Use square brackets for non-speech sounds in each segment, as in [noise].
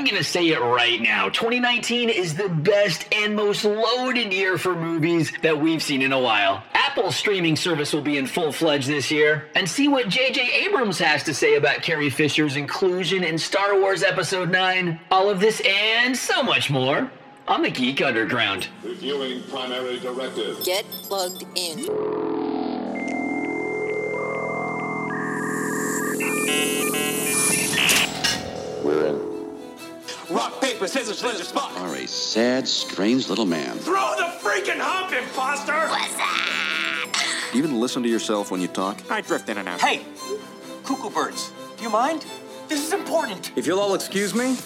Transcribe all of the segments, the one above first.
I'm gonna say it right now. 2019 is the best and most loaded year for movies that we've seen in a while. Apple's streaming service will be in full fledged this year. And see what J.J. Abrams has to say about Carrie Fisher's inclusion in Star Wars Episode 9. All of this and so much more on the Geek Underground. Reviewing primary directive. Get plugged in. Rock, paper, scissors, scissors, spot. are a sad, strange little man. Throw the freaking hump, imposter! Do you even listen to yourself when you talk? I drift in and out. Hey, cuckoo birds, do you mind? This is important. If you'll all excuse me,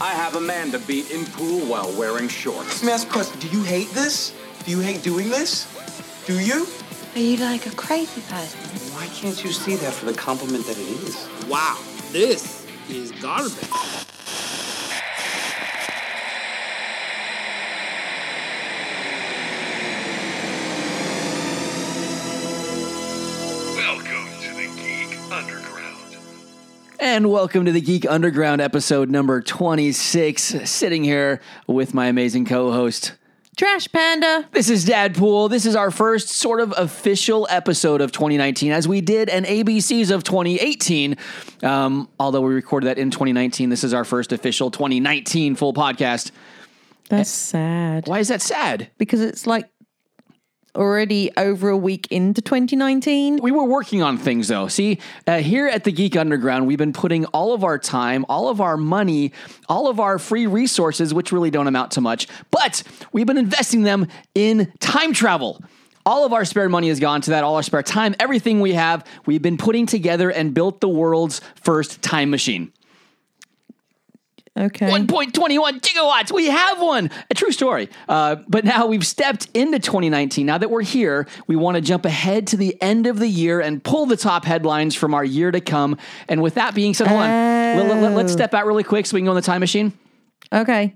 I have a man to beat in pool while wearing shorts. Let me ask a question. Do you hate this? Do you hate doing this? Do you? Are you like a crazy person? Why can't you see that for the compliment that it is? Wow, this is garbage. And welcome to the Geek Underground episode number 26. Sitting here with my amazing co host. Trash Panda. This is Dadpool. This is our first sort of official episode of 2019, as we did an ABCs of 2018. Um, although we recorded that in 2019, this is our first official 2019 full podcast. That's sad. Why is that sad? Because it's like already over a week into 2019. We were working on things though. See, uh, here at the Geek Underground, we've been putting all of our time, all of our money, all of our free resources, which really don't amount to much, but we've been investing them in time travel. All of our spare money has gone to that, all our spare time, everything we have, we've been putting together and built the world's first time machine. Okay. 1.21 gigawatts. We have one. A true story. Uh, but now we've stepped into 2019. Now that we're here, we want to jump ahead to the end of the year and pull the top headlines from our year to come. And with that being said, hold on. Let, let, let's step out really quick so we can go in the time machine. Okay.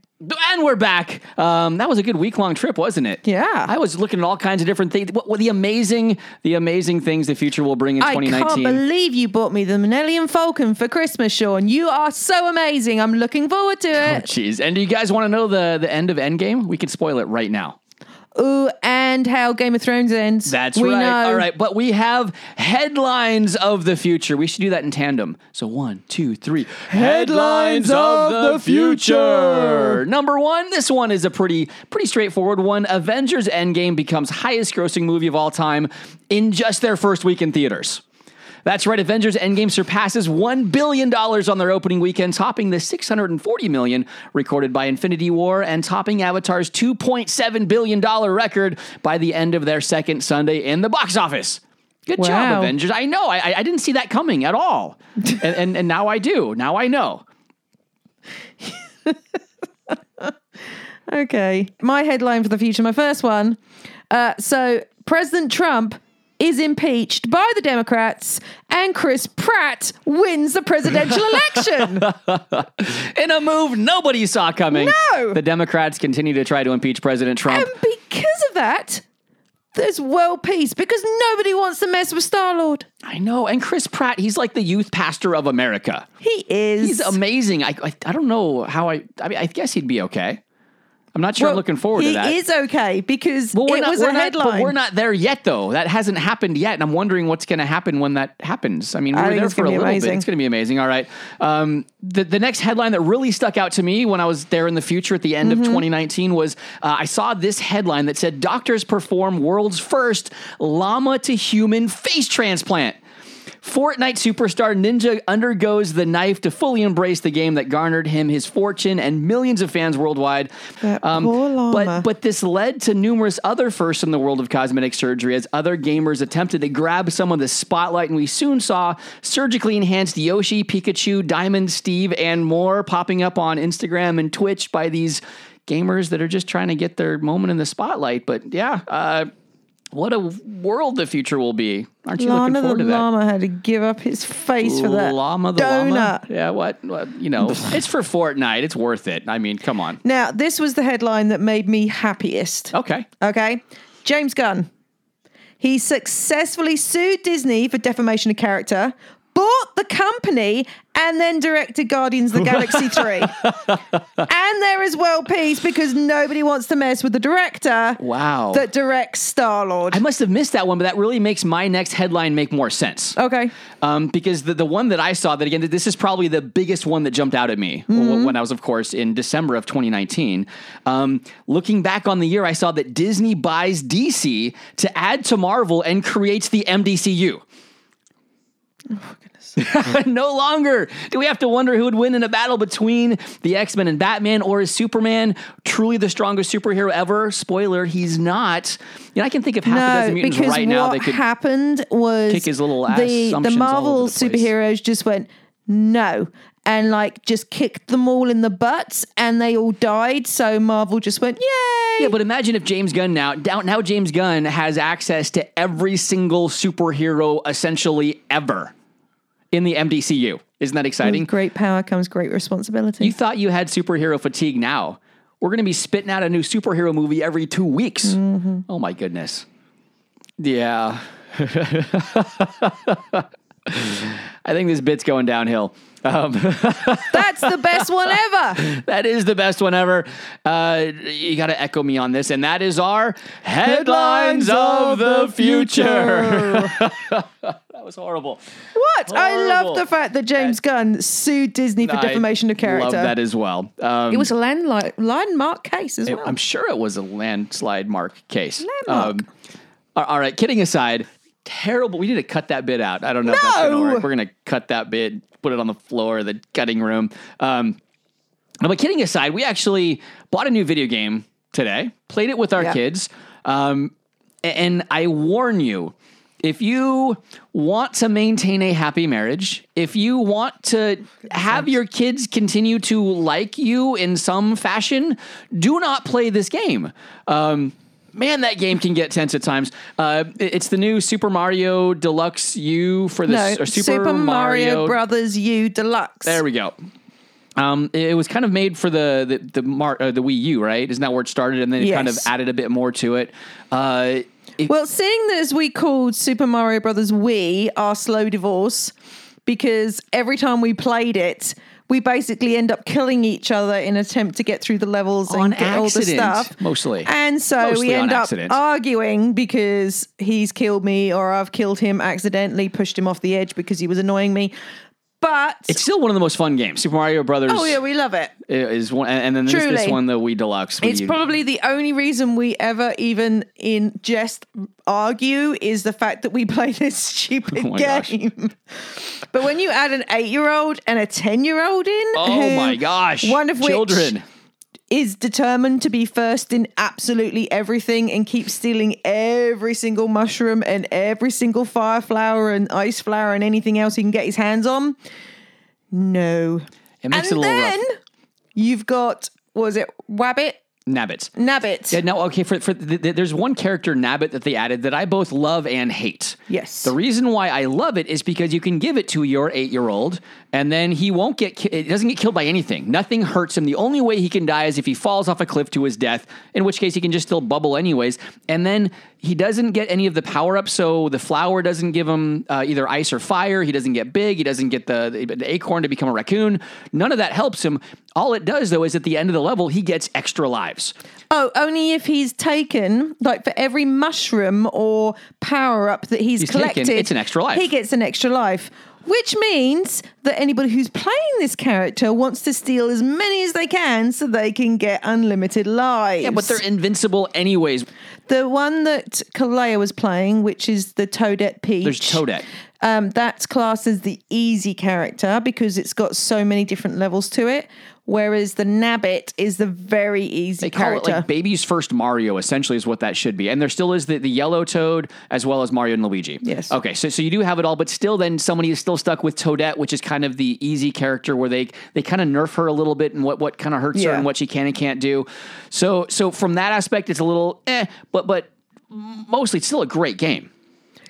And we're back. Um, that was a good week long trip, wasn't it? Yeah. I was looking at all kinds of different things. What, what the amazing, the amazing things the future will bring in twenty nineteen? I 2019. can't believe you bought me the Millennium Falcon for Christmas, Sean. You are so amazing. I'm looking forward to Oh, it. jeez. And do you guys want to know the the end of Endgame? We can spoil it right now. Ooh, and how Game of Thrones ends. That's we right. Know. All right, but we have headlines of the future. We should do that in tandem. So one, two, three. Headlines of the future. Number one. This one is a pretty pretty straightforward one. Avengers Endgame becomes highest grossing movie of all time in just their first week in theaters. That's right. Avengers Endgame surpasses $1 billion on their opening weekend, topping the 640 million recorded by Infinity War and topping Avatar's $2.7 billion record by the end of their second Sunday in the box office. Good job, Avengers. I know. I, I didn't see that coming at all. [laughs] and, and, and now I do. Now I know. [laughs] Okay. My headline for the future, my first one. Uh, so, President Trump is impeached by the Democrats, and Chris Pratt wins the presidential [laughs] election. In a move nobody saw coming, No. the Democrats continue to try to impeach President Trump. and because of that, there's world peace because nobody wants to mess with Star Lord. I know. And Chris Pratt, he's like the youth pastor of America. He is. He's amazing. I, I, I don't know how I. I mean, I guess he'd be okay. I'm not sure. I'm looking forward he to that. is okay because Well, we're it not, was a not- headline. but we're not there yet, though. That hasn't happened yet, and I'm wondering what's going to happen when that happens. I mean, I were there for a little bit. It's going to be amazing. All right. Um, the the next headline that really stuck out to me when I was there in the future at the end Mm-hmm. of 2019 was uh, I saw this headline that said doctors perform world's first llama to human face transplant. Fortnite superstar Ninja undergoes the knife to fully embrace the game that garnered him his fortune and millions of fans worldwide. Llama. But but this led to numerous other firsts in the world of cosmetic surgery as other gamers attempted to grab some of the spotlight, and we soon saw surgically enhanced Yoshi, Pikachu, Diamond, Steve, and more popping up on Instagram and Twitch by these gamers that are just trying to get their moment in the spotlight. But yeah, uh, what a world the future will be. Aren't you Lana looking the forward to that? llama had to give up his face for that Llama the donut. llama. Yeah, what, what? You know, [laughs] it's for Fortnite. It's worth it. I mean, come on. Now, this was the headline that made me happiest. Okay. Okay. James Gunn. He successfully sued Disney for defamation of character, bought the company and then directed Guardians of the Galaxy [laughs] 3. and there is world peace because nobody wants to mess with the director Wow. that directs Star Lord. I must have missed that one, but that really makes my next headline make more sense. Okay. Um, because the, the one that I saw, that again, this is probably the biggest one that jumped out at me Mm-hmm. when I was, of course, in December of 2019. Um, looking back on the year, I saw that Disney buys DC to add to Marvel and creates the MDCU. Oh, [laughs] no longer do we have to wonder who would win in a battle between the X Men and Batman, or is Superman truly the strongest superhero ever? Spoiler: He's not. You know, I can think of half a dozen mutants right now that could happened was kick his little ass the the Marvel the superheroes just went no and like just kicked them all in the butts and they all died. So Marvel just went yay. Yeah, but imagine if James Gunn now, now now James Gunn has access to every single superhero essentially ever in the MDCU. Isn't that exciting? With great power comes great responsibility. You thought you had superhero fatigue now. We're going to be spitting out a new superhero movie every two weeks. Mm-hmm. Oh my goodness. Yeah. [laughs] I think this bit's going downhill. Um, [laughs] That's the best one ever. that is the best one ever. Uh, you got to echo me on this, and that is our headlines, of the future. [laughs] that was horrible. What? I love the fact that James Gunn sued Disney for I defamation of character. Love that as well. Um, it was a landli- landmark case as it- well. I'm sure it was a landslide mark case. Landmark. Um, all- all right, kidding aside, terrible. We need to cut that bit out. I don't know if that's going to No! work. We're going to cut that bit, put it on the floor of the cutting room. Um, but kidding aside, we actually bought a new video game today, played it with our Yeah. kids. Um, and I warn you, if you want to maintain a happy marriage, if you want to have your kids continue to like you in some fashion, do not play this game. Um, man, that game can get tense at times. Uh, it's the new Super Mario Deluxe U for the no, or Super, Mario, Brothers U Deluxe. There we go. Um, it was kind of made for the the the, Mar- uh, the Wii U, right? Isn't that where it started? And then it kind of added a bit more to it. Uh, it- Well, seeing that as we called Super Mario Brothers Wii our slow divorce, because every time we played it, we basically end up killing each other in an attempt to get through the levels On and get all the stuff. mostly. And so Mostly we end up accident. arguing because he's killed me or I've killed him accidentally, pushed him off the edge because he was annoying me. But it's still one of the most fun games. Super Mario Brothers. oh yeah, we love it. is one, and then there's this one, the Wii Deluxe. It's probably the only reason we ever even in jest argue is the fact that we [laughs] play this stupid Oh gosh. game. but when you add an eight-year-old and a ten-year-old in, Oh who- my gosh! one of which children. Is determined to be first in absolutely everything and keeps stealing every single mushroom and every single fire flower and ice flower and anything else he can get his hands on. No. It makes and it a little then rough. you've got was it Wabbit? Nabbit. Nabbit. Yeah, no, okay. For, for th- th- there's one character Nabbit that they added that I both love and hate. Yes. The reason why I love it is because you can give it to your eight year old, and then he won't get. Ki- it doesn't get killed by anything. Nothing hurts him. The only way he can die is if he falls off a cliff to his death. In which case he can just still bubble anyways. And then he doesn't get any of the power ups. So the flower doesn't give him uh, either ice or fire. He doesn't get big. He doesn't get the, the acorn to become a raccoon. None of that helps him. All it does though is at the end of the level he gets extra lives. Oh, only if he's taken, like for every mushroom or power up that he's, He's taken, collected, it's an extra life. He gets an extra life, which means that anybody who's playing this character wants to steal as many as they can so they can get unlimited lives. Yeah, but they're invincible anyways. the one that Kalea was playing, which is the Toadette Peach. There's Toadette. Um, that's classed as the easy character because it's got so many different levels to it. Whereas the Nabbit is the very easy They call character. it like baby's first Mario, essentially, is what that should be. And there still is the, the yellow Toad as well as Mario and Luigi. Yes. Okay, so so you do have it all, but still, then somebody is still stuck with Toadette, which is kind of the easy character where they they kind of nerf her a little bit and what what kind of hurts her and what she can and can't do. So so from that aspect, it's a little eh, but but mostly it's still a great game.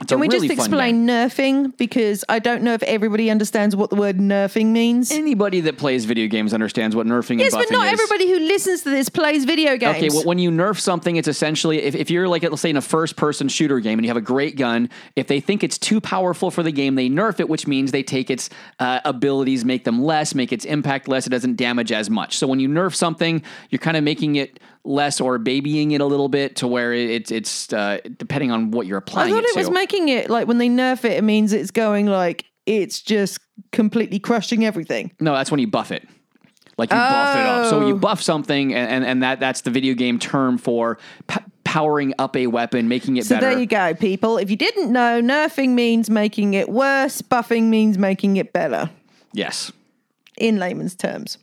It's Can we really just explain nerfing? Because I don't know if everybody understands what the word nerfing means. Anybody that plays video games understands what nerfing yes, and buffing but not is. everybody who listens to this plays video games. Okay, well, when you nerf something, it's essentially if, if you're like let's say in a first person shooter game and you have a great gun, if they think it's too powerful for the game, they nerf it, which means they take its uh, abilities, make them less, make its impact less. It doesn't damage as much. So when you nerf something, you're kind of making it less or babying it a little bit to where it, it's it's uh, depending on what you're applying. I thought it it was making it like when they nerf it, it means it's going like it's just completely crushing everything. No, that's when you buff it. Like you buff it up. So Oh. you buff something, and, and, and that that's the video game term for p- powering up a weapon, making it So better. there you go, people. If you didn't know, nerfing means making it worse, buffing means making it better, Yes. in layman's terms.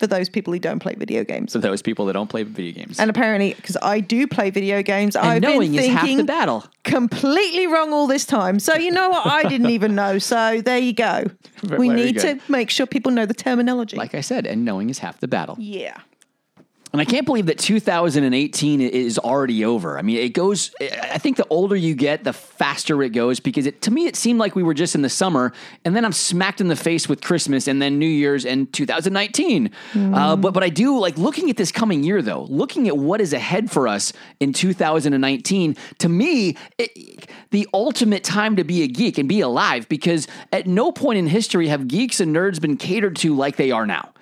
For those people who don't play video games. For those people that don't play video games. And apparently, because I do play video games, I've knowing been is half the thinking battle. completely wrong all this time. So you know what? I didn't even know. So there you go. [laughs] Very we need good. to make sure people know the terminology. like I said, and knowing is half the battle. yeah. And I can't believe that 2018 is already over. I mean, it goes. I think the older you get, the faster it goes. Because it, to me, it seemed like we were just in the summer, and then I'm smacked in the face with Christmas, and then New Year's and 2019. Uh, but but I do like looking at this coming year, though. Looking at what is ahead for us in 2019. To me, it, the ultimate time to be a geek and be alive. Because at no point in history have geeks and nerds been catered to like they are now.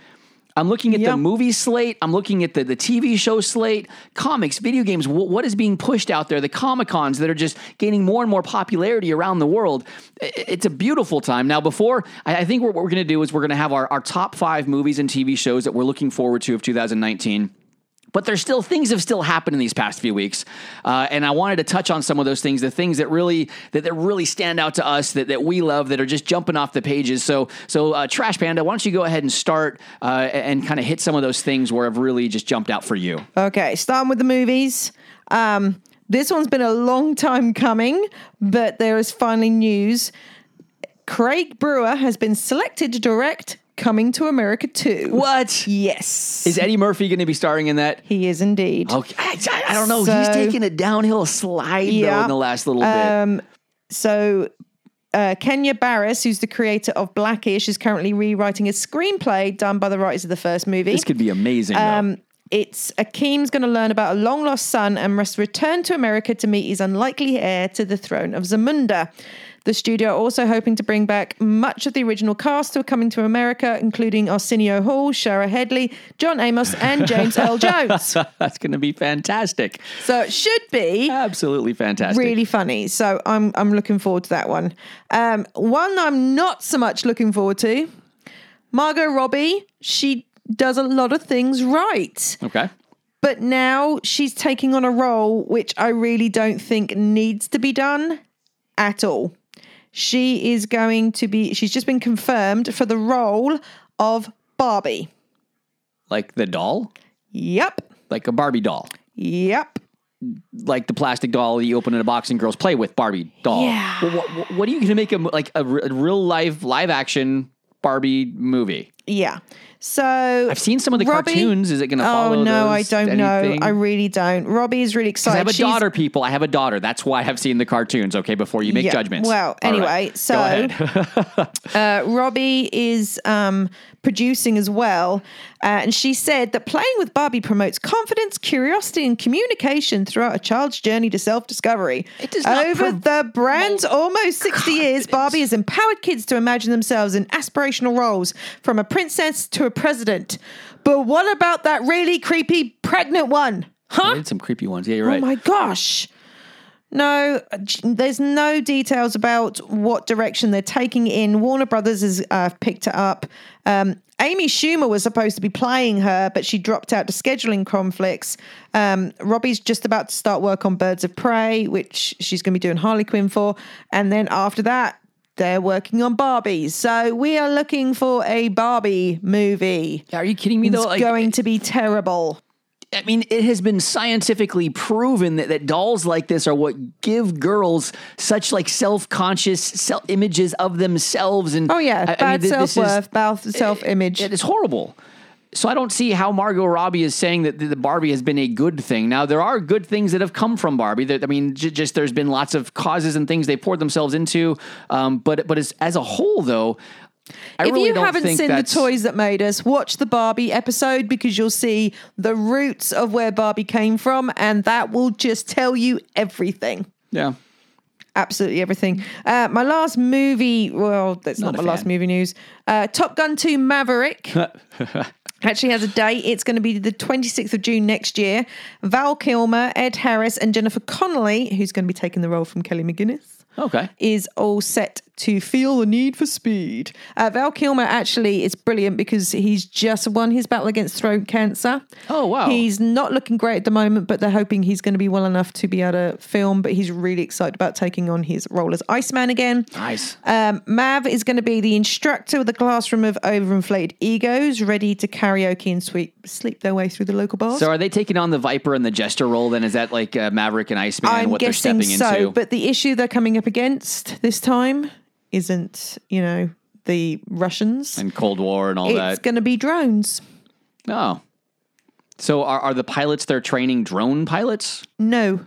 I'm looking at Yeah. the movie slate. I'm looking at the, the TV show slate, comics, video games. wh- what is being pushed out there? The Comic Cons that are just gaining more and more popularity around the world. It's a beautiful time. Now, before, I, I think what we're going to do is we're going to have our, our top five movies and TV shows that we're looking forward to of 2019. But there's still things have still happened in these past few weeks, uh, and I wanted to touch on some of those things, the things that really that, that really stand out to us, that, that we love, that are just jumping off the pages. So, so uh, Trash Panda, why don't you go ahead and start uh, and kind of hit some of those things where have really just jumped out for you? Okay, starting with the movies. Um, this one's been a long time coming, but there is finally news. Craig Brewer has been selected to direct Coming to America 2. What Yes. is Eddie Murphy going to be starring in that? he is indeed. Okay, I, I- don't know. He's taking a downhill slide though in the last little bit. Um, so uh, Kenya Barris, who's the creator of Blackish, is currently rewriting a screenplay done by the writers of the first movie. This could be amazing. Um, it's Akeem's going to learn about a long lost son and must return to America to meet his unlikely heir to the throne of Zamunda. The studio are also hoping to bring back much of the original cast who are coming to America, including Arsenio Hall, Shari Headley, John Amos, and [laughs] James Earl Jones. That's going to be fantastic. So it should be Absolutely fantastic. really funny. So I'm I'm looking forward to that one. Um, one I'm not so much looking forward to. Margot Robbie. She does a lot of things right, Okay. but now she's taking on a role which I really don't think needs to be done at all. She is going to be. She's just been confirmed for the role of Barbie. Like the doll? Yep. Like a Barbie doll. Yep. like the plastic doll that you open in a box and girls play with Barbie doll. Yeah. Well, what, what- what are you going to make a like a, a real live live action Barbie movie? Yeah. So I've seen some of the Robbie- cartoons. Is it going to follow? Oh no, I don't Anything? know. I really don't. Robbie is really excited. I have a She's- daughter, people. I have a daughter. That's why I've seen the cartoons. Okay, before you make Yeah, judgments. well, anyway, right. so-. [laughs] Uh, Robbie is um, producing as well, uh, and she said that playing with Barbie promotes confidence, curiosity, and communication throughout a child's journey to self-discovery. It does Over promote the brand's almost sixty years, Barbie has empowered kids to imagine themselves in aspirational roles, from a princess to a president. But what about that really creepy pregnant one? Huh? I did some creepy ones. Yeah, you're right. Oh my gosh. No, there's no details about what direction they're taking in. Warner Brothers has uh, picked it up. Um, Amy Schumer was supposed to be playing her, but she dropped out to scheduling conflicts. Um, Robbie's just about to start work on Birds of Prey, which she's going to be doing Harley Quinn for. And then after that, they're working on Barbies. So we are looking for a Barbie movie. Are you kidding me It's though? Like, going to be terrible. I mean, it has been scientifically proven that, that dolls like this are what give girls such like self-conscious self images of themselves. And Oh yeah, I- I mean, bad th- self-worth, bad self image. It is horrible. So I don't see how Margot Robbie is saying that the the Barbie has been a good thing. Now there are good things that have come from Barbie. That I mean, j- just there's been lots of causes and things they poured themselves into. Um, but but as as a whole, though, I if really you haven't seen the toys that made us, watch the Barbie episode because you'll see the roots of where Barbie came from, and that will just tell you everything. Yeah. Absolutely everything. Uh, my last movie, well, that's not, Not my last movie news. Uh, Top Gun 2 Maverick [laughs] actually has a date. It's going to be the 26th of June next year. Val Kilmer, Ed Harris, and Jennifer Connelly, who's going to be taking the role from Kelly McGuinness Okay. is all set to feel the need for speed. Uh, Val Kilmer actually is brilliant because he's just won his battle against throat cancer. Oh, wow. He's not looking great at the moment, but they're hoping he's going to be well enough to be able to film. But he's really excited about taking on his role as Iceman again. Nice. Um, Mav is going to be the instructor of the classroom of overinflated egos, ready to karaoke and sweep, sleep their way through the local bars. So are they taking on the Viper and the Jester role? Then is that like uh, Maverick and Iceman? I'm what they're stepping so, into? but the issue they're coming up against this time isn't, you know, the Russians. and Cold War and all it's that. It's going to be drones. Oh. So are, are the pilots they're training drone pilots? No.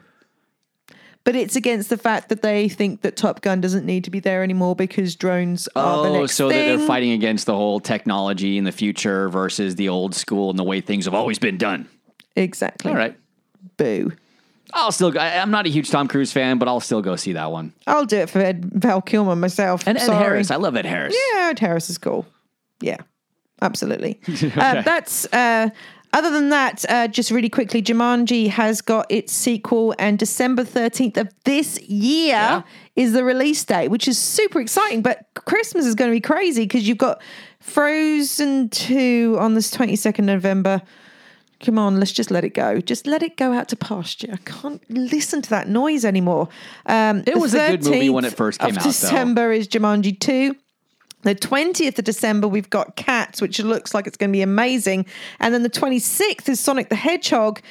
But it's against the fact that they think that Top Gun doesn't need to be there anymore because drones are the Oh, next so that thing. they're fighting against the whole technology in the future versus the old school and the way things have always been done. Exactly. All right. Boo. I'll still go. I- I'm not a huge Tom Cruise fan, but I'll still go see that one. I'll do it for Ed Val Kilmer myself. And Ed Sorry. Harris. I love Ed Harris. Yeah, Ed Harris is cool. Yeah, absolutely. [laughs] uh, that's uh, other than that. Uh, just really quickly, Jumanji has got its sequel, and December thirteenth of this year is the release date, which is super exciting. But Christmas is going to be crazy because you've got Frozen two on this twenty second November. Come on, let's just let it go. Just let it go out to pasture. I can't listen to that noise anymore. Um, It was a good movie when it first came of out, though. December is Jumanji 2. The 20th of December, we've got Cats, which looks like it's going to be amazing. And then the 26th is Sonic the Hedgehog,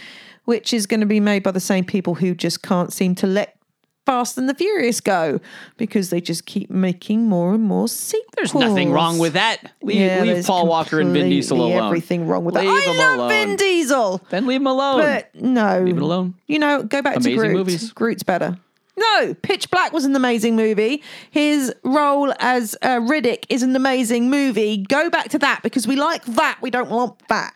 which is going to be made by the same people who just can't seem to let Fast and the Furious go because they just keep making more and more sequels. There's nothing wrong with that. Leave, Yeah, leave Paul Walker and Vin Diesel alone. Everything wrong with that. Leave I them love alone. Vin Diesel. Then leave him alone. But no. Leave it alone. You know, go back Amazing to Groot. movies. Groot's better. No, Pitch Black was an amazing movie. His role as uh, Riddick is an amazing movie. Go back to that because we like that. We don't want that.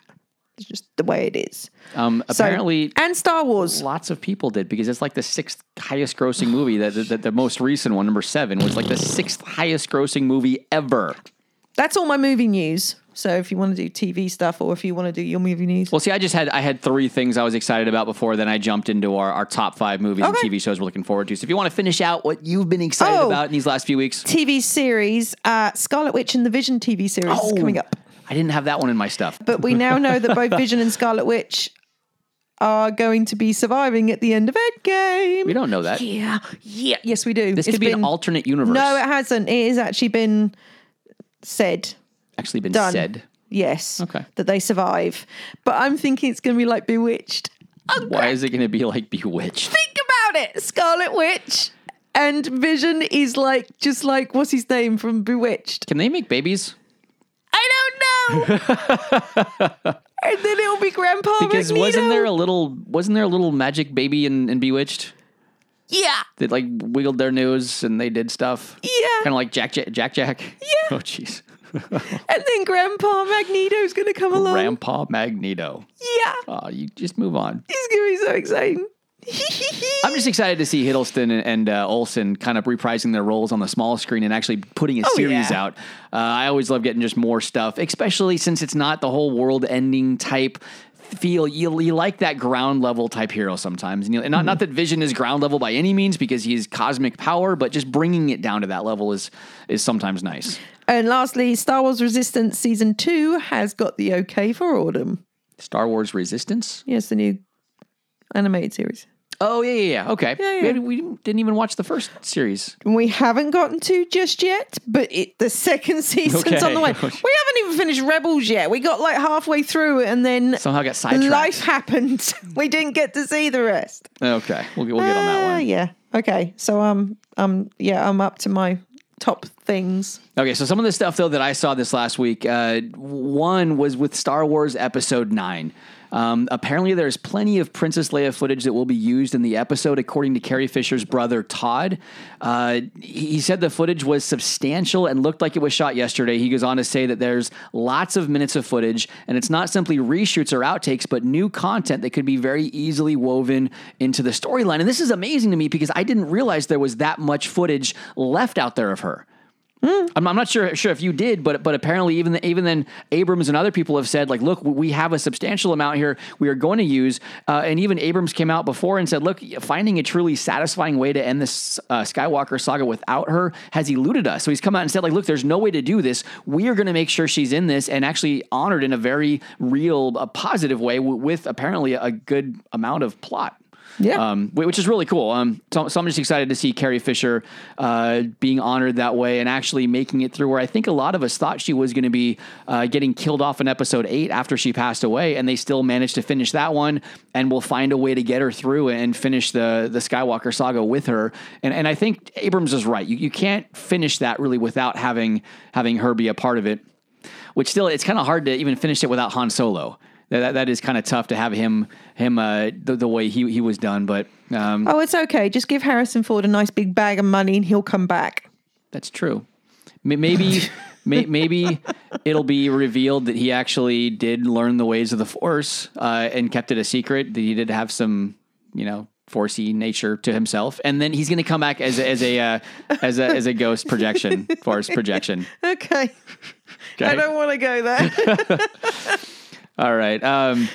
It's just the way it is. um, So- apparently, and Star Wars. lots of people did because it's like the sixth highest grossing movie. That the, the most recent one, number seven, was like the sixth highest grossing movie ever. That's all my movie news. So if you want to do TV stuff or if you want to do your movie news. Well, see, I just had I had three things I was excited about before. Then I jumped into our, our top five movies and TV shows we're looking forward to. So if you want to finish out what you've been excited Oh. about in these last few weeks, TV series, uh, Scarlet Witch and the Vision TV series is Oh. coming up. I didn't have that one in my stuff. But we now know that both [laughs] Vision and Scarlet Witch are going to be surviving at the end of Endgame. We don't know that. Yeah, yeah, yes, we do. This It's could be an alternate universe. No, it hasn't. It has actually been said, actually been done. said. Yes, Okay. that they survive. But I'm thinking it's going to be like Bewitched. Why is it going to be like Bewitched? Think about it, Scarlet Witch. And Vision is like just like what's his name from Bewitched. Can they make babies? I don't know. [laughs] and then it'll be Grandpa Because Magneto. wasn't there a little wasn't there a little magic baby in, in Bewitched yeah, that like wiggled their nose and they did stuff? yeah. Kind of like Jack Jack Jack Jack. Yeah. Oh jeez. [laughs] And then Grandpa Magneto's going to come along. Grandpa Magneto. yeah, Oh, you just move on. going to be so exciting. [laughs] I'm just excited to see Hiddleston and, and uh, Olsen kind of reprising their roles on the small screen and actually putting a Oh, series yeah. out. Uh, I always love getting just more stuff, especially since it's not the whole world ending type feel. You, you like that ground level type hero sometimes. And, you, and not, Mm-hmm. not that Vision is ground level by any means because he is cosmic power, but just bringing it down to that level is, is sometimes nice. And lastly, Star Wars Resistance Season 2 has got the okay for autumn. Star Wars Resistance? Yes, the new animated series. Oh, yeah, yeah, yeah. Okay. Yeah, We, yeah. had- we didn't even watch the first series. We haven't gotten to just yet, but it, the second [laughs] season's Okay. on the way. We haven't even finished Rebels yet. We got like halfway through and then Somehow got sidetracked. life happened. [laughs] we didn't get to see the rest. Okay. We'll, we'll get on that Uh, one. Yeah. Okay. So um um yeah, I'm up to my top things. Okay, so some of the stuff though that I saw this last week, uh, one was with Star Wars Episode Nine. Um, apparently, there's plenty of Princess Leia footage that will be used in the episode, according to Carrie Fisher's brother Todd. Uh, he said the footage was substantial and looked like it was shot yesterday. He goes on to say that there's lots of minutes of footage, and it's not simply reshoots or outtakes, but new content that could be very easily woven into the storyline. And this is amazing to me because I didn't realize there was that much footage left out there of her. I'm, I'm not sure sure if you did, but but apparently even even then Abrams and other people have said like, look, we have a substantial amount here we are going to use, uh, and even Abrams came out before and said, look, finding a truly satisfying way to end this uh, Skywalker saga without her has eluded us. So he's come out and said like, look, there's no way to do this. We are going to make sure she's in this and actually honored in a very real, a positive way w- with apparently a good amount of plot. Yeah. Um, which is really cool. Um, so, so I'm just excited to see Carrie Fisher uh, being honored that way and actually making it through where I think a lot of us thought she was going to be uh, getting killed off in episode eight after she passed away, and they still managed to finish that one, and we'll find a way to get her through and finish the the Skywalker saga with her. And and I think Abrams is right. You you can't finish that really without having having her be a part of it. Which still, it's kind of hard to even finish it without Han Solo. That, that, that is kind of tough to have him him uh, the, the way he, he was done, but um, Oh, it's okay. Just give Harrison Ford a nice big bag of money and he'll come back. That's true. Maybe, [laughs] may- maybe it'll be revealed that he actually did learn the ways of the Force uh, and kept it a secret. That he did have some, you know, forcey nature to himself, and then he's going to come back as a, as a uh, as a as a ghost projection, [laughs] Force projection. Okay. I don't want to go there. [laughs] All right. Um,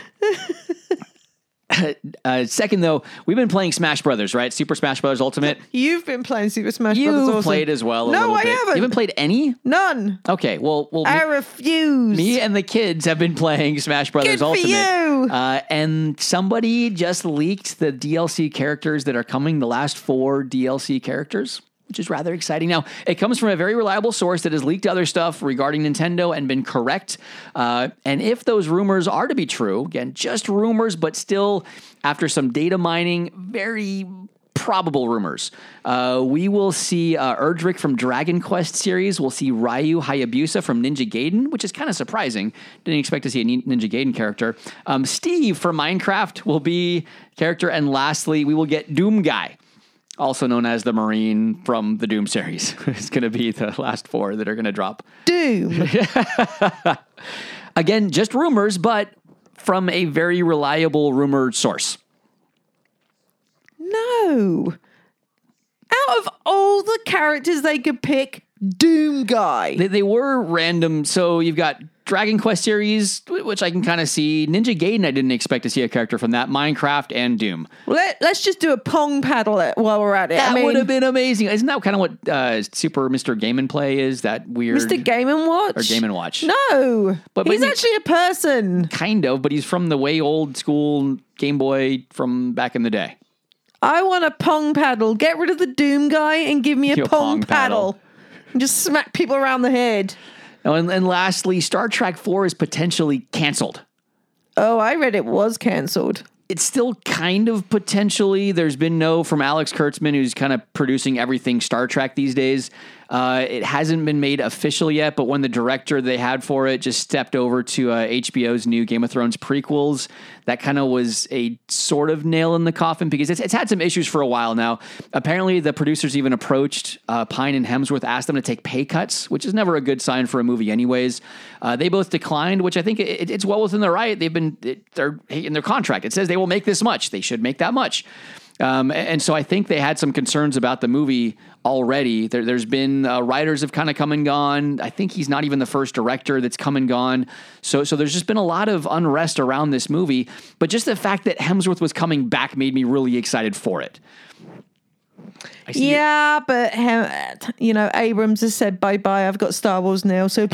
[laughs] uh, second, though, we've been playing Smash Brothers, right? Super Smash Brothers Ultimate. You've been playing Super Smash You Brothers. awesome. played as well. No, I bit. haven't. You haven't played any. None. Okay. Well, well, I me- refuse. Me and the kids have been playing Smash Brothers Good for Ultimate. you. Uh, and somebody just leaked the DLC characters that are coming, the last four DLC characters, which is rather exciting. Now, it comes from a very reliable source that has leaked other stuff regarding Nintendo and been correct. Uh, and if those rumors are to be true, again, just rumors, but still, after some data mining, very probable rumors. Uh, we will see uh, Erdrick from Dragon Quest series. We'll see Ryu Hayabusa from Ninja Gaiden, which is kind of surprising. Didn't expect to see a Ninja Gaiden character. Um, Steve from Minecraft will be character, and lastly, we will get Doom Guy. Also known as the Marine from the Doom series. [laughs] it's going to be the last four that are going to drop. Doom. [laughs] Again, just rumors, but from a very reliable rumored source. no. Out of all the characters they could pick, Doom Guy. They, they were random. So you've got Dragon Quest series, which I can kind of see. Ninja Gaiden, I didn't expect to see a character from that. Minecraft and Doom. Let, let's just do a pong paddle it while we're at it. That I mean, would have been amazing. Isn't that kind of what uh, Super Mr. Game and Play is? That weird. Mr. Game and Watch. Or Game and Watch. No, But- but he's he- actually a person. Kind of, but he's from the way old school Game Boy from back in the day. I want a pong paddle. Get rid of the Doom Guy and give me a pong, pong paddle. paddle. And just smack people around the head. Oh, and, and lastly, Star Trek 4 is potentially canceled. Oh, I read it was cancelled. it's still kind of potentially. There's been no from Alex Kurtzman, who's kind of producing everything Star Trek these days. Uh, it hasn't been made official yet, but when the director they had for it just stepped over to uh, HBO's new Game of Thrones prequels, that kind of was a sort of nail in the coffin because it's, it's had some issues for a while now. Apparently, the producers even approached uh, Pine and Hemsworth, asked them to take pay cuts, which is never a good sign for a movie, anyways. Uh, they both declined, which I think it, it's well within their right. They've been it, they're in their contract. It says they will make this much. They should make that much. Um, and so I think they had some concerns about the movie already. There, there's been uh, writers have kind of come and gone. I think he's not even the first director that's come and gone. So so there's just been a lot of unrest around this movie. But just the fact that Hemsworth was coming back made me really excited for it. I see your- Yeah, but um, you know, Abrams has said bye bye. I've got Star Wars now, so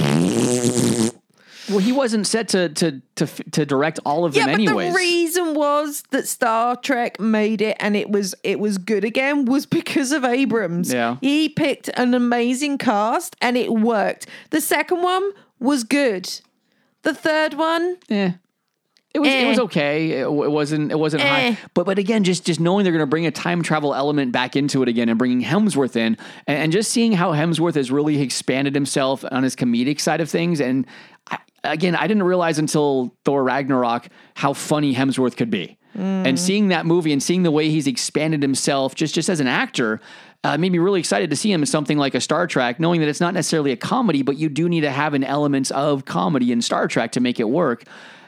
well, he wasn't set to to to to direct all of yeah. them But anyways. the reason was that Star Trek made it, and it was it was good again, was because of Abrams. Yeah. he picked an amazing cast, and it worked. The second one was good. The third one, yeah. It was it Eh. was okay. It, it wasn't it wasn't Eh. high. But but again, just just knowing they're going to bring a time travel element back into it again and bringing Hemsworth in and, and just seeing how Hemsworth has really expanded himself on his comedic side of things. And I, again, I didn't realize until Thor Ragnarok how funny Hemsworth could be. And seeing that movie and seeing the way he's expanded himself just just as an actor. Uh, made me really excited to see him in something like a Star Trek, knowing that it's not necessarily a comedy, but you do need to have an element of comedy in Star Trek to make it work.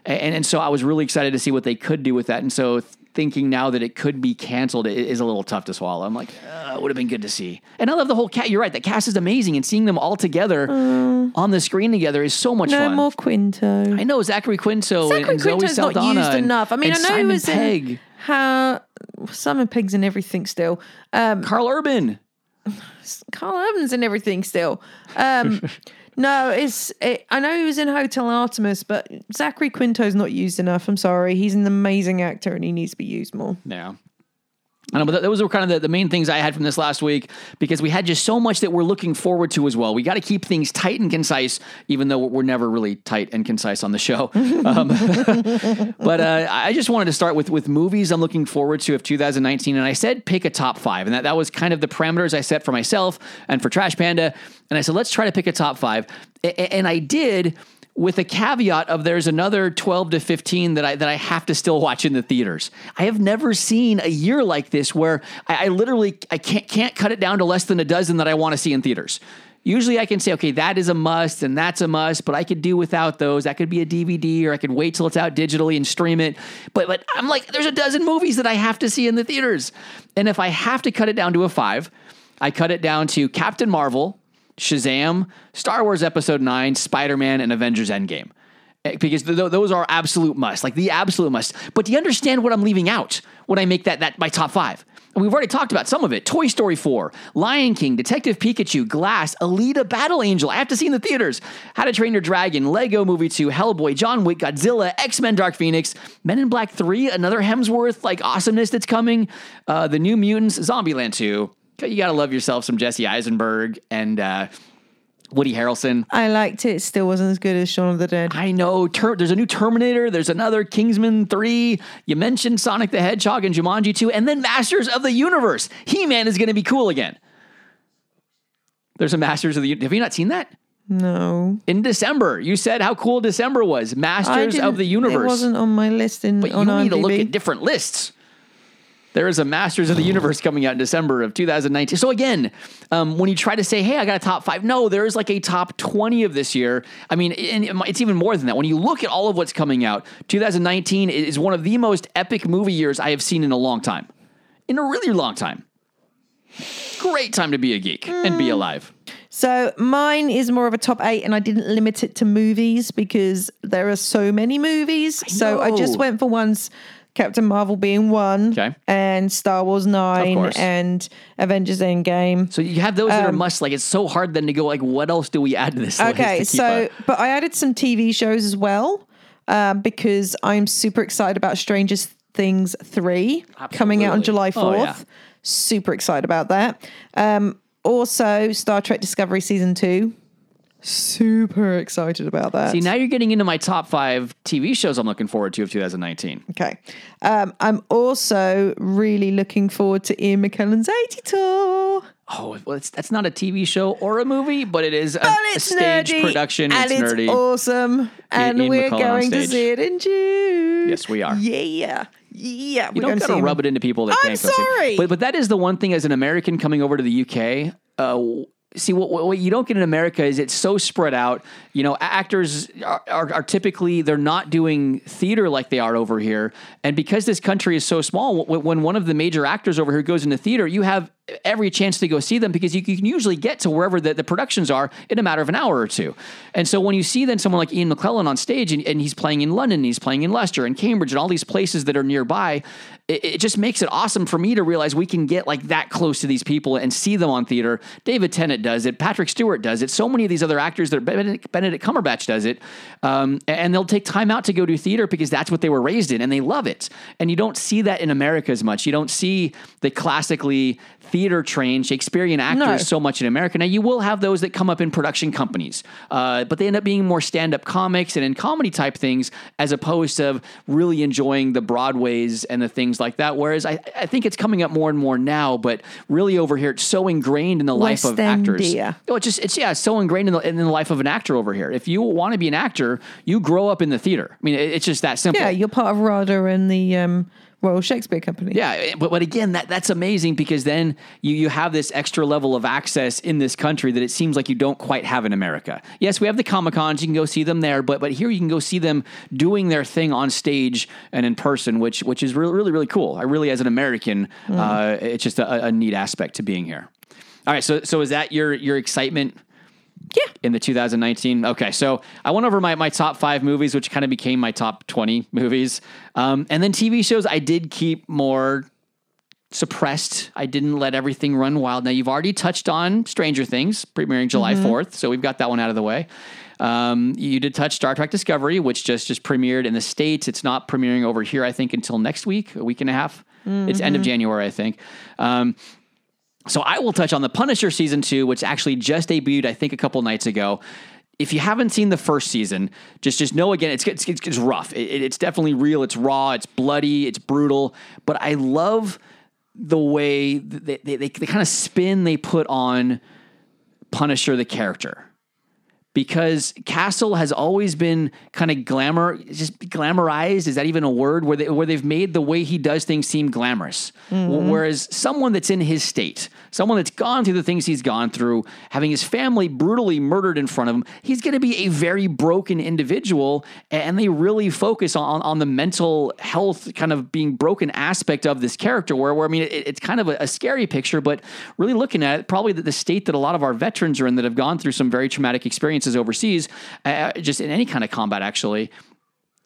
And, and so I was really excited to see what they could do with that. And so thinking now that it could be canceled is a little tough to swallow. I'm like, uh, it would have been good to see. And I love the whole cat. You're right. The cast is amazing. And seeing them all together on the screen together is so much fun. no fun. more Quinto. I know Zachary Quinto and, Zachary and Zoe Quinto's not Saldana used and- enough. I mean, I know Simon he was Pegg, in how Simon Pegg's in everything still. Um, Karl Urban. [sighs] Karl Urban's in everything still. Um, [laughs] no, it's. It, I know he was in Hotel Artemis, but Zachary Quinto's not used enough. I'm sorry. He's an amazing actor and he needs to be used more. Yeah. I know, but th- those were kind of the, the main things I had from this last week because we had just so much that we're looking forward to as well. We got to keep things tight and concise, even though we're never really tight and concise on the show. [laughs] Um, [laughs] but uh, I just wanted to start with with movies I'm looking forward to of 2019, and I said pick a top five, and that that was kind of the parameters I set for myself and for Trash Panda, and I said let's try to pick a top five, and I did with a caveat of there's another 12 to 15 that I that I have to still watch in the theaters. I have never seen a year like this where I, I literally I can't can't cut it down to less than a dozen that I want to see in theaters. Usually I can say, okay, that is a must and that's a must, but I could do without those. That could be a DVD or I could wait till it's out digitally and stream it. But but I'm like, there's a dozen movies that I have to see in the theaters. And if I have to cut it down to a five, I cut it down to Captain Marvel, Shazam, Star Wars Episode 9, Spider Man, and Avengers Endgame. Eh, Because th- th- those are absolute must, like the absolute must. But do you understand what I'm leaving out when I make that, that my top five? And we've already talked about some of it Toy Story 4, Lion King, Detective Pikachu, Glass, Alita Battle Angel. I have to see in the theaters. How to Train Your Dragon, Lego Movie 2, Hellboy, John Wick, Godzilla, X Men Dark Phoenix, Men in Black 3, another Hemsworth like awesomeness that's coming, uh, The New Mutants, Zombieland 2. You gotta love yourself some Jesse Eisenberg and uh, Woody Harrelson. I liked it. It still wasn't as good as Shaun of the Dead. I know. Ter- there's a new Terminator. There's another Kingsman 3. You mentioned Sonic the Hedgehog and Jumanji 2. And then Masters of the Universe. He Man is going to be cool again. There's a Masters of the Universe. Have you not seen that? No. In December, you said how cool December was. Masters of the Universe. It wasn't on my list in But you need to look at different lists. There is a Masters of the Universe coming out in December of 2019. So again, um, when you try to say, "Hey, I got a top five, no, there is like a top 20 of this year. I mean, and it's even more than that. When you look at all of what's coming out, 2019 is one of the most epic movie years I have seen in a long time, in a really long time. Great time to be a geek and Mm. be alive. So mine is more of a top eight, and I didn't limit it to movies because there are so many movies. so I just went for ones. Captain Marvel being one, Okay. and Star Wars nine, and Avengers Endgame. So you have those that are Um, must. Like it's so hard then to go like, what else do we add to this? list Okay, to so a- but I added some TV shows as well um, because I'm super excited about Stranger Things three coming out on July fourth. Oh, yeah. Super excited about that. Um, also, Star Trek Discovery season two. Super excited about that. See, now you're getting into my top five TV shows I'm looking forward to of 2019. Okay. Um, I'm also really looking forward to Ian McKellen's 80 tour. Oh, well, it's, that's not a TV show or a movie, but it is a, a stage nerdy, production. and it's it's nerdy. awesome. And Ian we're going to see it in June. Yes, we are. Yeah. Yeah. You don't gotta rub it into people that I'm can't go see. sorry. But but that is the one thing as an American coming over to the UK. Uh, see what, what you don't get in America is it's so spread out. You know, actors are, are, are typically they're not doing theater like they are over here, and because this country is so small, when, one of the major actors over here goes into theater, you have every chance to go see them because you, you can usually get to wherever the, the productions are in a matter of an hour or two. And so when you see then someone like Ian McKellen on stage and, and he's playing in London, he's playing in Leicester and Cambridge and all these places that are nearby, it, it just makes it awesome for me to realize we can get like that close to these people and see them on theater. David Tennant does it, Patrick Stewart does it, so many of these other actors that Benedict, Benedict Cumberbatch does it, um, and they'll take time out to go do theater because that's what they were raised in and they love it. And you don't see that in America as much. You don't see the classically theater trained Shakespearean actors No. so much in America. Now you will have those that come up in production companies, uh, but they end up being more stand up comics and in comedy type things as opposed to really enjoying the Broadways and the things like that. Whereas I, I think it's coming up more and more now, but really over here it's so ingrained in the life of West actors. Oh, it's just it's yeah, so ingrained in the, in the life of an actor over here. If you want to be an actor, you grow up in the theater. I mean, it, it's just that simple. Yeah, you're part of RADA and the um, Royal Shakespeare Company. Yeah, but, but again, that that's amazing because then you you have this extra level of access in this country that it seems like you don't quite have in America. Yes, we have the Comic Cons, you can go see them there, but but here you can go see them doing their thing on stage and in person, which which is really really really cool. I really, as an American, uh, it's just a, a neat aspect to being here. All right, so so is that your your excitement? Yeah. In the 2019. Okay, so I went over my, my top five movies, which kind of became my top 20 movies. Um, and then TV shows, I did keep more suppressed. I didn't let everything run wild. Now, you've already touched on Stranger Things, premiering July 4th. So we've got that one out of the way. Um, you did touch Star Trek Discovery, which just just premiered in the States. It's not premiering over here, I think, until next week, a week and a half. It's end of January, I think. Um, so I will touch on the Punisher season two, which actually just debuted, I think, a couple nights ago. If you haven't seen the first season, just just know again, it's it's, it's rough. It- it's definitely real. It's raw. It's bloody. It's brutal. But I love the way they they, they, the kind of spin they put on Punisher the character because Castle has always been kind of glamour, just glamorized. Is that even a word? Where they where they've made the way he does things seem glamorous. Mm-hmm. Whereas someone that's in his state, someone that's gone through the things he's gone through, having his family brutally murdered in front of him, he's going to be a very broken individual. And they really focus on on the mental health kind of being broken aspect of this character. Where where I mean, it, it's kind of a, a scary picture, but really looking at it, probably the, the state that a lot of our veterans are in that have gone through some very traumatic experiences overseas, uh, just in any kind of combat, actually.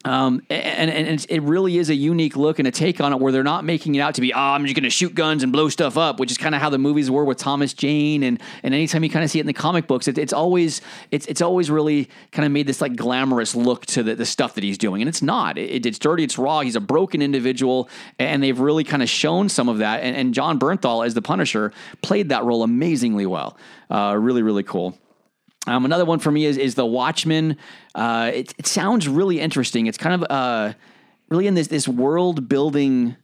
Um, and, and it really is a unique look and a take on it where they're not making it out to be, oh, I'm just going to shoot guns and blow stuff up, which is kind of how the movies were with Thomas Jane. And, and anytime you kind of see it in the comic books, it, it's always, it's, it's always really kind of made this like glamorous look to the, the stuff that he's doing. And it's not, it, it's dirty. It's raw. He's a broken individual. And they've really kind of shown some of that. And, and Jon Bernthal as the Punisher played that role amazingly well. Uh, really, really cool. Um, another one for me is is the Watchmen. Uh, it, it sounds really interesting. It's kind of uh, really in this this world building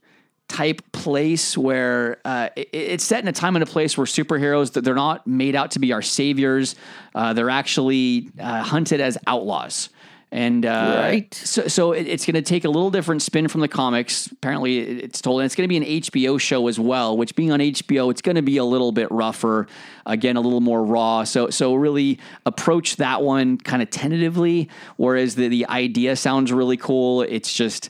type place where uh, it, it's set in a time and a place where superheroes they're not made out to be our saviors. Uh, they're actually uh, hunted as outlaws. And uh, Right. so, so it, it's going to take a little different spin from the comics. Apparently, it- it's told, and it's going to be an HBO show as well. Which, being on HBO, it's going to be a little bit rougher. Again, a little more raw. So, so really approach that one kind of tentatively. Whereas the the idea sounds really cool. It's just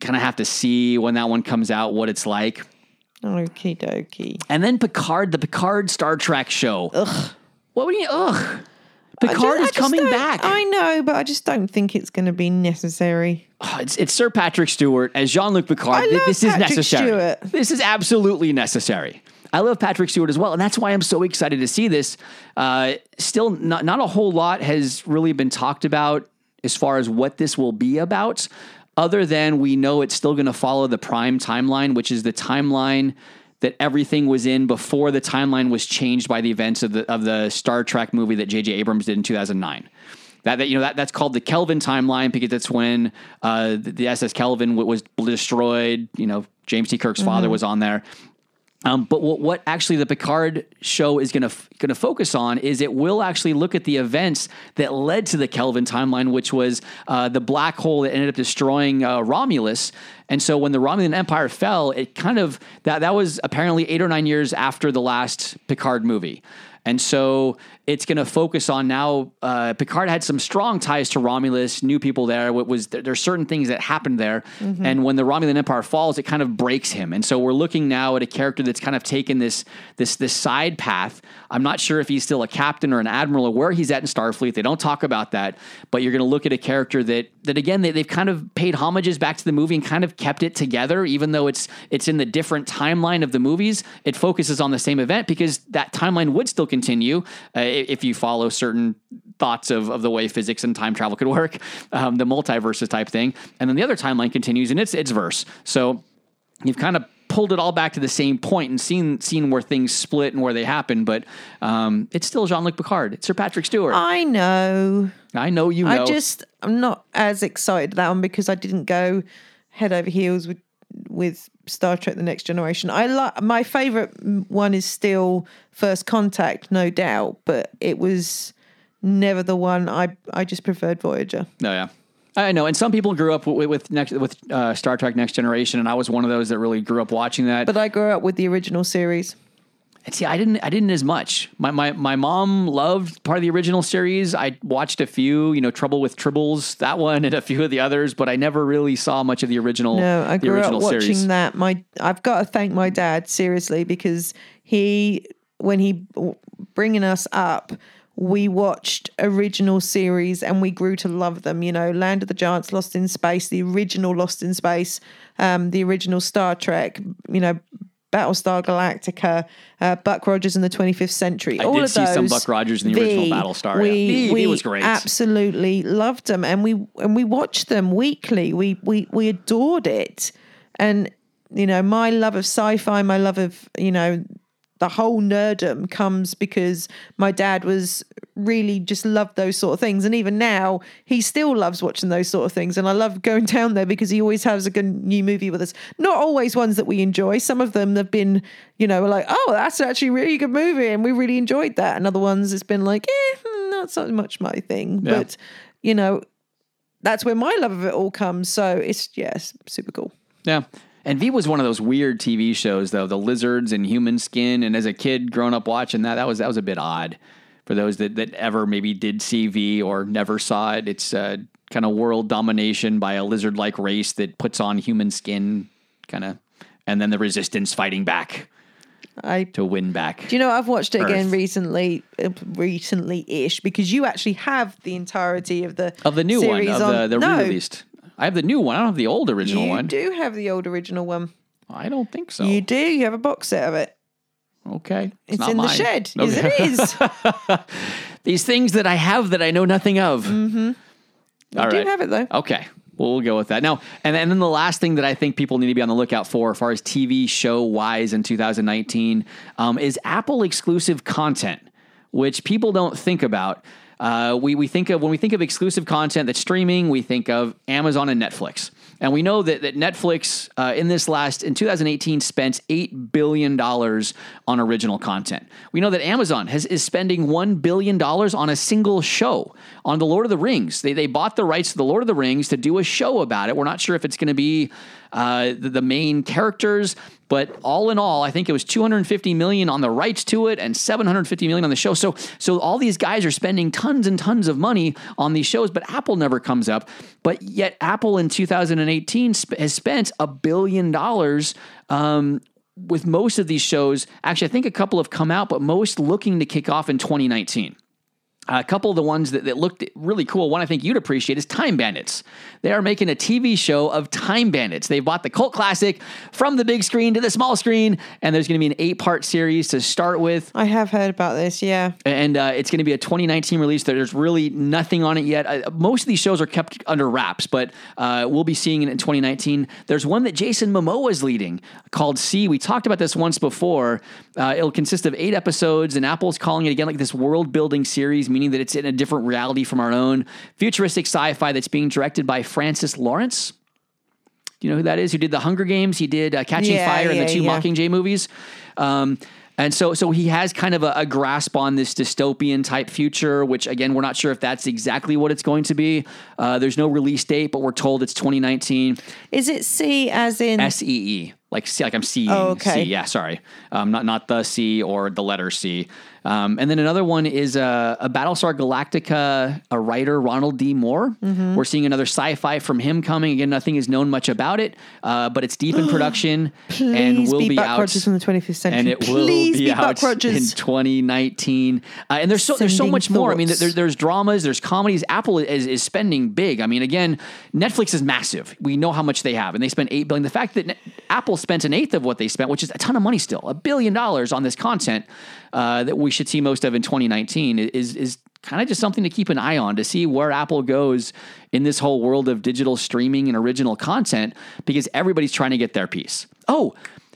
kind of have to see when that one comes out what it's like. Okie dokie. And then Picard, the Picard Star Trek show. Ugh. What would you? Ugh. Picard just- is coming back. I know, but I just don't think it's going to be necessary. Oh, it's, it's Sir Patrick Stewart as Jean Luc Picard. I Th- love this is necessary. Stewart. This is absolutely necessary. I love Patrick Stewart as well, and that's why I'm so excited to see this. Uh, still, not not a whole lot has really been talked about as far as what this will be about, other than we know it's still going to follow the Prime timeline, which is the timeline that everything was in before the timeline was changed by the events of the of the Star Trek movie that J.J. Abrams did in 2009. That, that you know that that's called the Kelvin timeline because that's when uh, the, the SS Kelvin w- was destroyed. You know, James T. Kirk's father was on there. Um, but what, what actually the Picard show is going to going to focus on is it will actually look at the events that led to the Kelvin timeline, which was uh, the black hole that ended up destroying uh, Romulus. And so when the Romulan Empire fell, it kind of that that was apparently eight or nine years after the last Picard movie. And so it's going to focus on now. Uh, Picard had some strong ties to Romulus, knew people there. What was there, there's certain things that happened there, and when the Romulan Empire falls, it kind of breaks him. And so we're looking now at a character that's kind of taken this this this side path. I'm not sure if he's still a captain or an admiral or where he's at in Starfleet. They don't talk about that, but you're going to look at a character that that again they, they've kind of paid homages back to the movie and kind of kept it together, even though it's it's in the different timeline of the movies. It focuses on the same event because that timeline would still continue uh, if you follow certain thoughts of, of the way physics and time travel could work, um, the multiverses type thing, and then the other timeline continues in its its verse. So you've kind of pulled it all back to the same point and seen seen where things split and where they happen. But um, it's still Jean Luc Picard. It's Sir Patrick Stewart. I know. I know you know. I just I'm not as excited that one because I didn't go head over heels with with Star Trek: The Next Generation. I like my favorite one is still First Contact, no doubt, but it was never the one I I just preferred Voyager. No, yeah. I know, and some people grew up with with, next, with uh, Star Trek: Next Generation, and I was one of those that really grew up watching that. But I grew up with the original series. And see, I didn't. I didn't as much. My my my mom loved part of the original series. I watched a few, you know, Trouble with Tribbles, that one, and a few of the others, but I never really saw much of the original. No, I grew up watching series. that. My I've got to thank my dad seriously because he when he bringing us up we watched original series and we grew to love them you know land of the giants lost in space the original lost in space um, the original star trek you know Battlestar Galactica, uh, Buck Rogers in the 25th Century. I all did of see some Buck Rogers in the original Battlestar, We, yeah. V we was great. absolutely loved them, and we and we watched them weekly. We we we adored it, and you know my love of sci-fi, my love of you know the whole nerdum comes because my dad was really just loved those sort of things. And even now he still loves watching those sort of things. And i love going [laughs] down there because he always has a good new movie with us. Not always ones that we enjoy. Some of them have been you know like oh that's actually a really good movie and we really enjoyed that. And other ones it's been like eh not so much my thing. Yeah. but you know that's where my love of it all comes. So it's yes super cool. Yeah. And V was one of those weird TV shows though, the lizards and human skin. And as a kid growing up watching that, that was that was a bit odd for those that, that ever maybe did see V or never saw it. It's uh, kind of world domination by a lizard like race that puts on human skin, kind of, and then the resistance fighting back i to win back. Do you know I've watched it again recently, uh, recently-ish, because you actually have the entirety of the of the new one, of on. the, the no, re-released. I have the new one. I don't have the old original one. you one. do have the old original one. I don't think so. You do. You have a box set of it. okay. It's, not in the mine. shed. Okay. Yes, it is. [laughs] These things that I have that I know nothing of. Mm-hmm. You do have it though. Okay. Well, we'll go with that. Now, and, and then the last thing that I think people need to be on the lookout for, as far as TV show wise in 2019, um, is Apple exclusive content, which people don't think about. Uh, we, we think of when we think of exclusive content that's streaming, we think of Amazon and Netflix. And we know that, that Netflix uh, in this last in 2018 spent eight billion dollars on original content. We know that Amazon has is spending one billion dollars on a single show on the Lord of the Rings. They they bought the rights to the Lord of the Rings to do a show about it. We're not sure if it's going to be uh, the, the main characters, but all in all, I think it was 250 million on the rights to it and 750 million on the show. So so all these guys are spending tons and tons of money on these shows, but Apple never comes up. But yet Apple in 2018 sp- has spent a billion dollars um, with most of these shows. Actually, I think a couple have come out, but most looking to kick off in 2019. A couple of the ones that, that looked really cool, one I think you'd appreciate is Time Bandits. They are making a TV show of Time Bandits. They bought the cult classic from the big screen to the small screen, and there's going to be an eight part series to start with. I have heard about this. Yeah. And uh, it's going to be a 2019 release. There's really nothing on it yet. Uh, most of these shows are kept under wraps, but uh, we'll be seeing it in 2019. There's one that Jason Momoa is leading called See. We talked about this once before. Uh, it'll consist of eight episodes, and Apple's calling it again like this world building series, meaning that it's in a different reality from our own. Futuristic sci fi that's being directed by Francis Lawrence. Do you know who that is? Who did the Hunger Games? He did uh, Catching Yeah, Fire and yeah, the two yeah. Mockingjay movies. Um, and so, so he has kind of a, a grasp on this dystopian type future, which again, we're not sure if that's exactly what it's going to be. Uh, there's no release date, but we're told it's 2019. Is it C as in? S E E, like See, like I'm seeing. Oh, okay. C. Yeah, sorry, um, not not the C or the letter C. Um, and then another one is uh, a Battlestar Galactica, a writer Ronald D. Moore. Mm-hmm. We're seeing another sci-fi from him coming. Again, nothing is known much about it, uh, but it's deep in [gasps] production and will be, be, out. Rogers from the 25th century. and it Please will be, be out Rogers. in 2019. Uh, and there's so there's so much more. I mean, thoughts. there, there's dramas, there's comedies. Apple is, is spending big. I mean, again, Netflix is massive. We know how much they have, and they spend eight billion. The fact that Apple spent an eighth of what they spent, which is a ton of money still, a billion dollars on this content uh, that we should see most of in 2019, is is kind of just something to keep an eye on to see where Apple goes in this whole world of digital streaming and original content because everybody's trying to get their piece. Oh,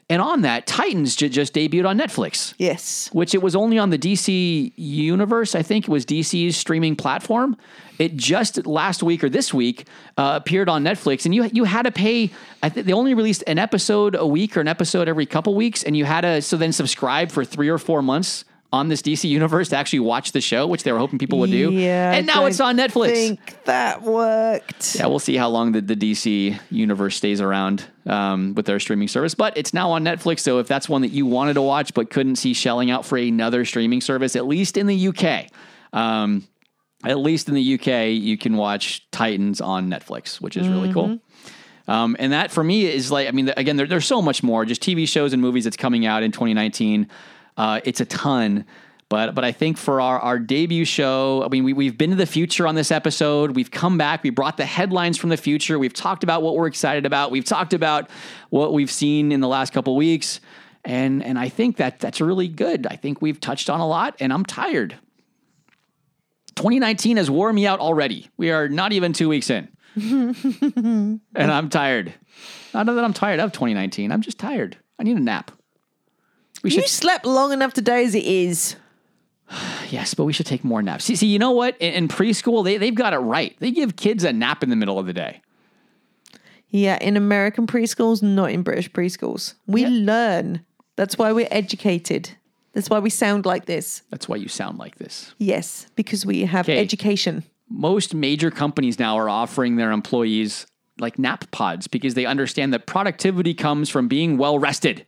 and on that, Titans ju- just debuted on Netflix. Yes. Which it was only on the DC universe. I think it was DC's streaming platform. It just last week or this week uh, appeared on Netflix, and you you had to pay. I think they only released an episode a week or an episode every couple weeks, and you had to so then subscribe for three or four months on this DC universe to actually watch the show, which they were hoping people would do. Yeah. and now I it's on Netflix. I think that worked. Yeah, we'll see how long the, the DC universe stays around um, with their streaming service. But it's now on Netflix. So if that's one that you wanted to watch but couldn't see shelling out for another streaming service, at least in the UK, um, at least in the UK, you can watch Titans on Netflix, which is really cool. Um, and that for me is like, I mean, again, there, there's so much more, just TV shows and movies that's coming out in 2019. Uh, it's a ton. But, but I think for our, our debut show, I mean, we, we've been to the future on this episode. We've come back. We brought the headlines from the future. We've talked about what we're excited about. We've talked about what we've seen in the last couple weeks. And, and I think that that's really good. I think we've touched on a lot, and I'm tired. 2019 has worn me out already. We are not even two weeks in. [laughs] and I'm tired. Not that I'm tired of 2019. I'm just tired. I need a nap. We You slept long enough today as it is. [sighs] Yes, but we should take more naps. See, see you know what? In, in preschool, they, they've got it right. They give kids a nap in the middle of the day. Yeah, in American preschools, not in British preschools. We learn. That's why we're educated. That's why we sound like this. That's why you sound like this. Yes, because we have Okay. education. Most major companies now are offering their employees like nap pods because they understand that productivity comes from being well rested.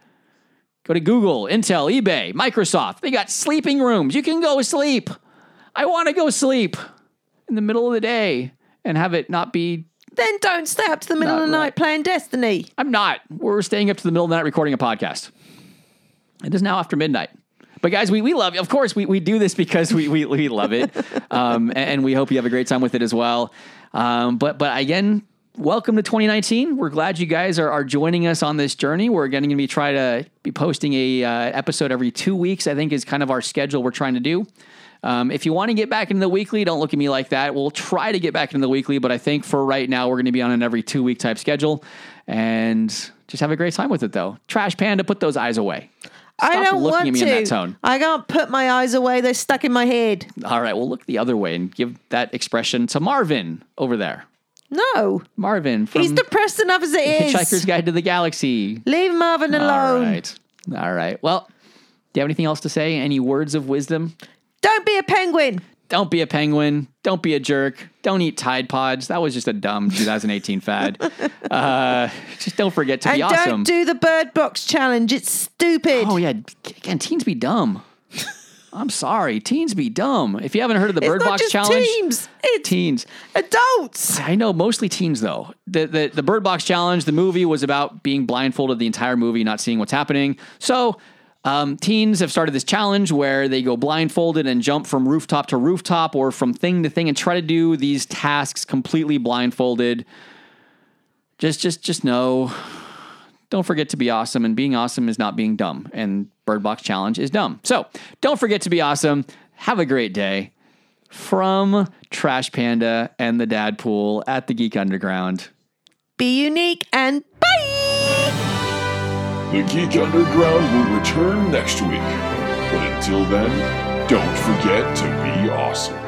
Go to Google, Intel, eBay, Microsoft. They got sleeping rooms. You can go sleep. I want to go sleep in the middle of the day and have it not be Then don't stay up to the middle of the right. night playing Destiny. I'm not. We're staying up to the middle of the night recording a podcast. It is now after midnight. But guys, we, we love you. Of course, we, we do this because we, we, we love it. [laughs] Um, and, and we hope you have a great time with it as well. Um, but but again, welcome to 2019. We're glad you guys are, are joining us on this journey. We're going to be try to be posting a uh, episode every two weeks. I think is kind of our schedule we're trying to do. Um, if you want to get back into the weekly, don't look at me like that. We'll try to get back into the weekly, but I think for right now, we're going to be on an every two week type schedule and just have a great time with it, though. Trash Panda, put those eyes away. I don't looking want at me to. in that tone. I can't put my eyes away. They're stuck in my head. All right, well, look the other way and give that expression to Marvin over there. No. Marvin from He's depressed enough as it is. Hitchhiker's Guide to the Galaxy. Leave Marvin alone. right. All right. Well, do you have anything else to say? Any words of wisdom? Don't be a penguin. Don't be a penguin. Don't be a jerk. Don't eat Tide Pods. That was just a dumb 2018 [laughs] fad. Uh, just don't forget to and be awesome. don't do the bird box challenge. It's stupid. oh, yeah. Again, teens be dumb. I'm sorry. Teens be dumb. If you haven't heard of the it's Bird not Box Challenge, teams. It's teens. adults. I know mostly teens though. The, the the Bird Box Challenge, the movie was about being blindfolded the entire movie, not seeing what's happening. So um, teens have started this challenge where they go blindfolded and jump from rooftop to rooftop or from thing to thing and try to do these tasks completely blindfolded. Just just just know. Don't forget to be awesome, and being awesome is not being dumb. And Bird Box Challenge is dumb. So don't forget to be awesome. Have a great day from Trash Panda and the Dad Pool at the Geek Underground. Be unique and bye. The Geek Underground will return next week. But until then, don't forget to be awesome.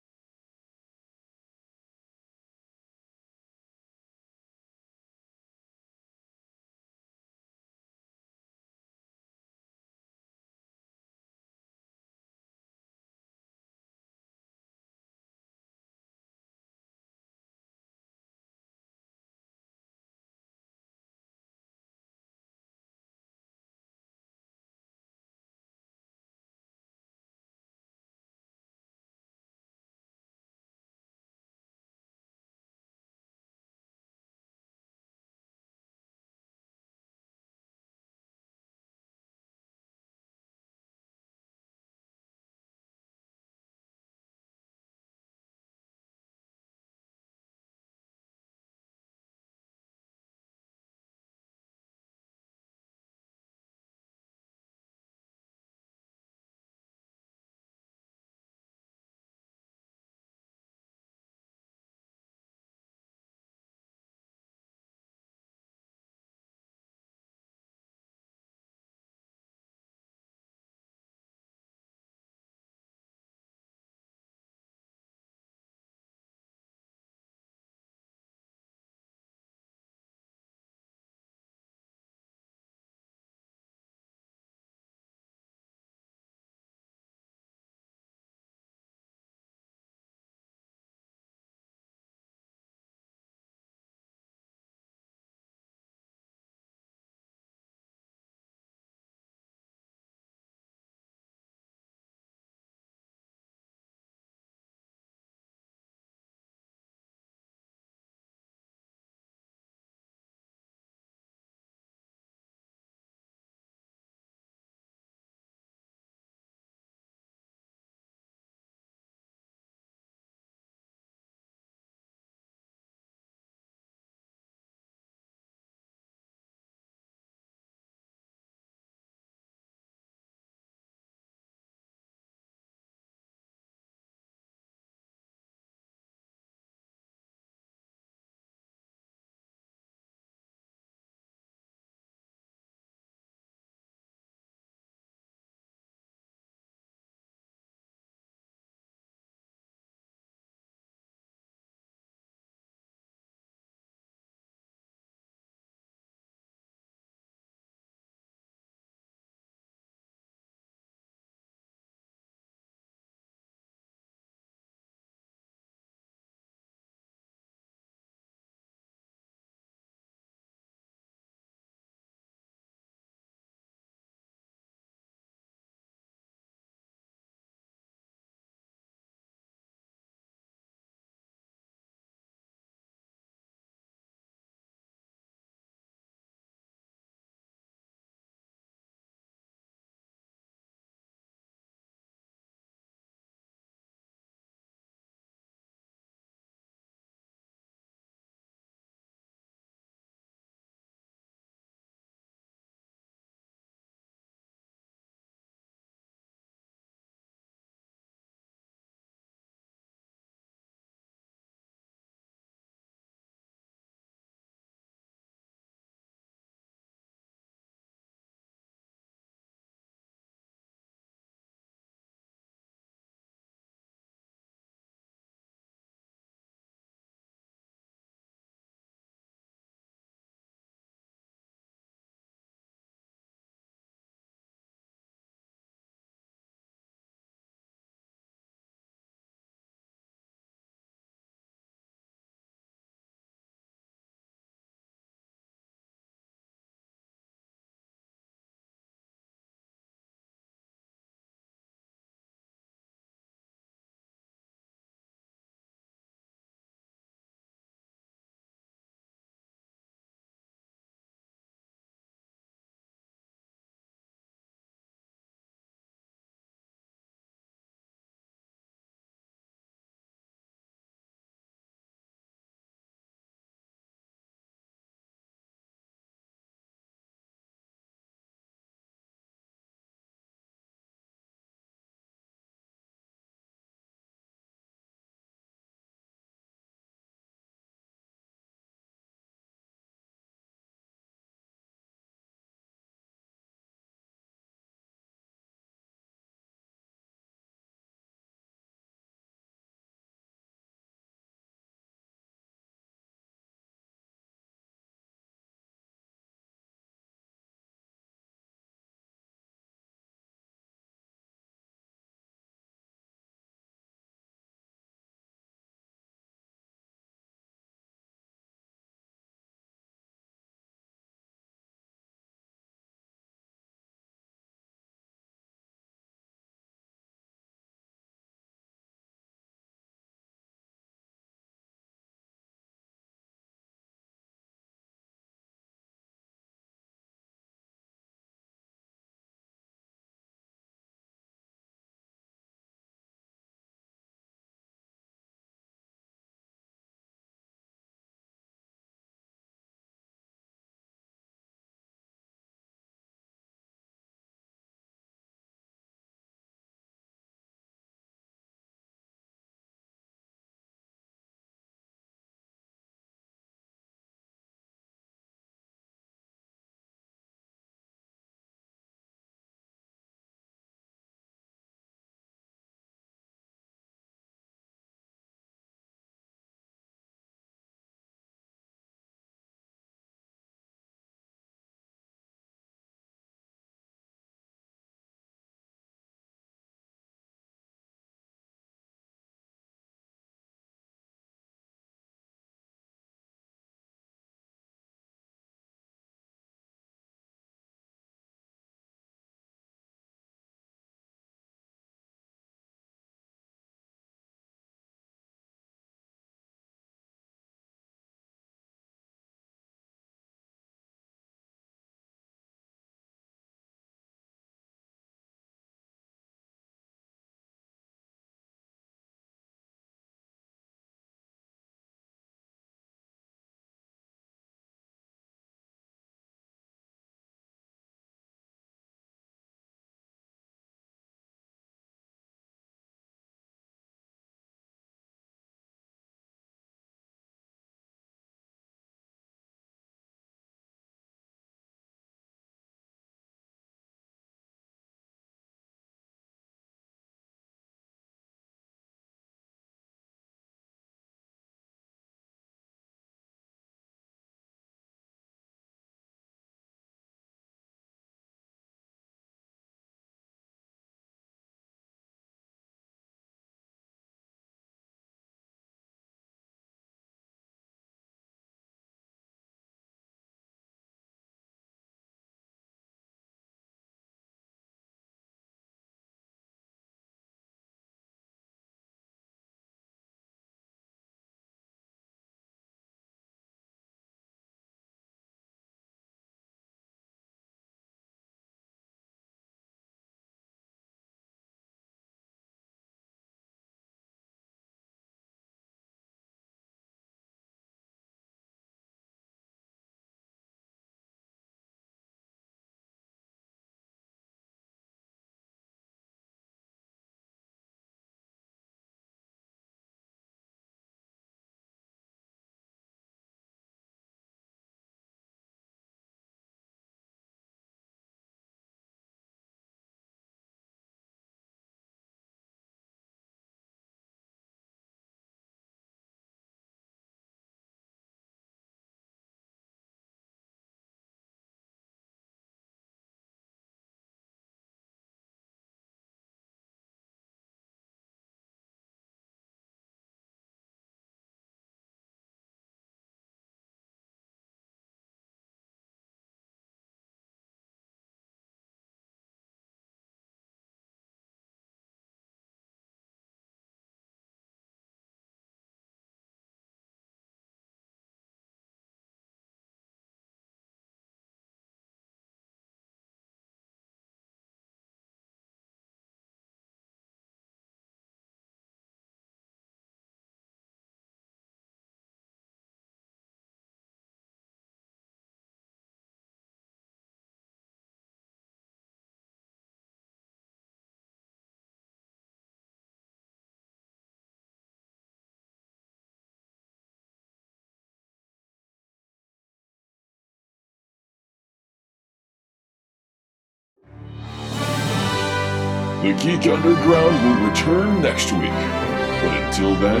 The Geek Underground will return next week. But until then,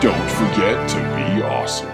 don't forget to be awesome.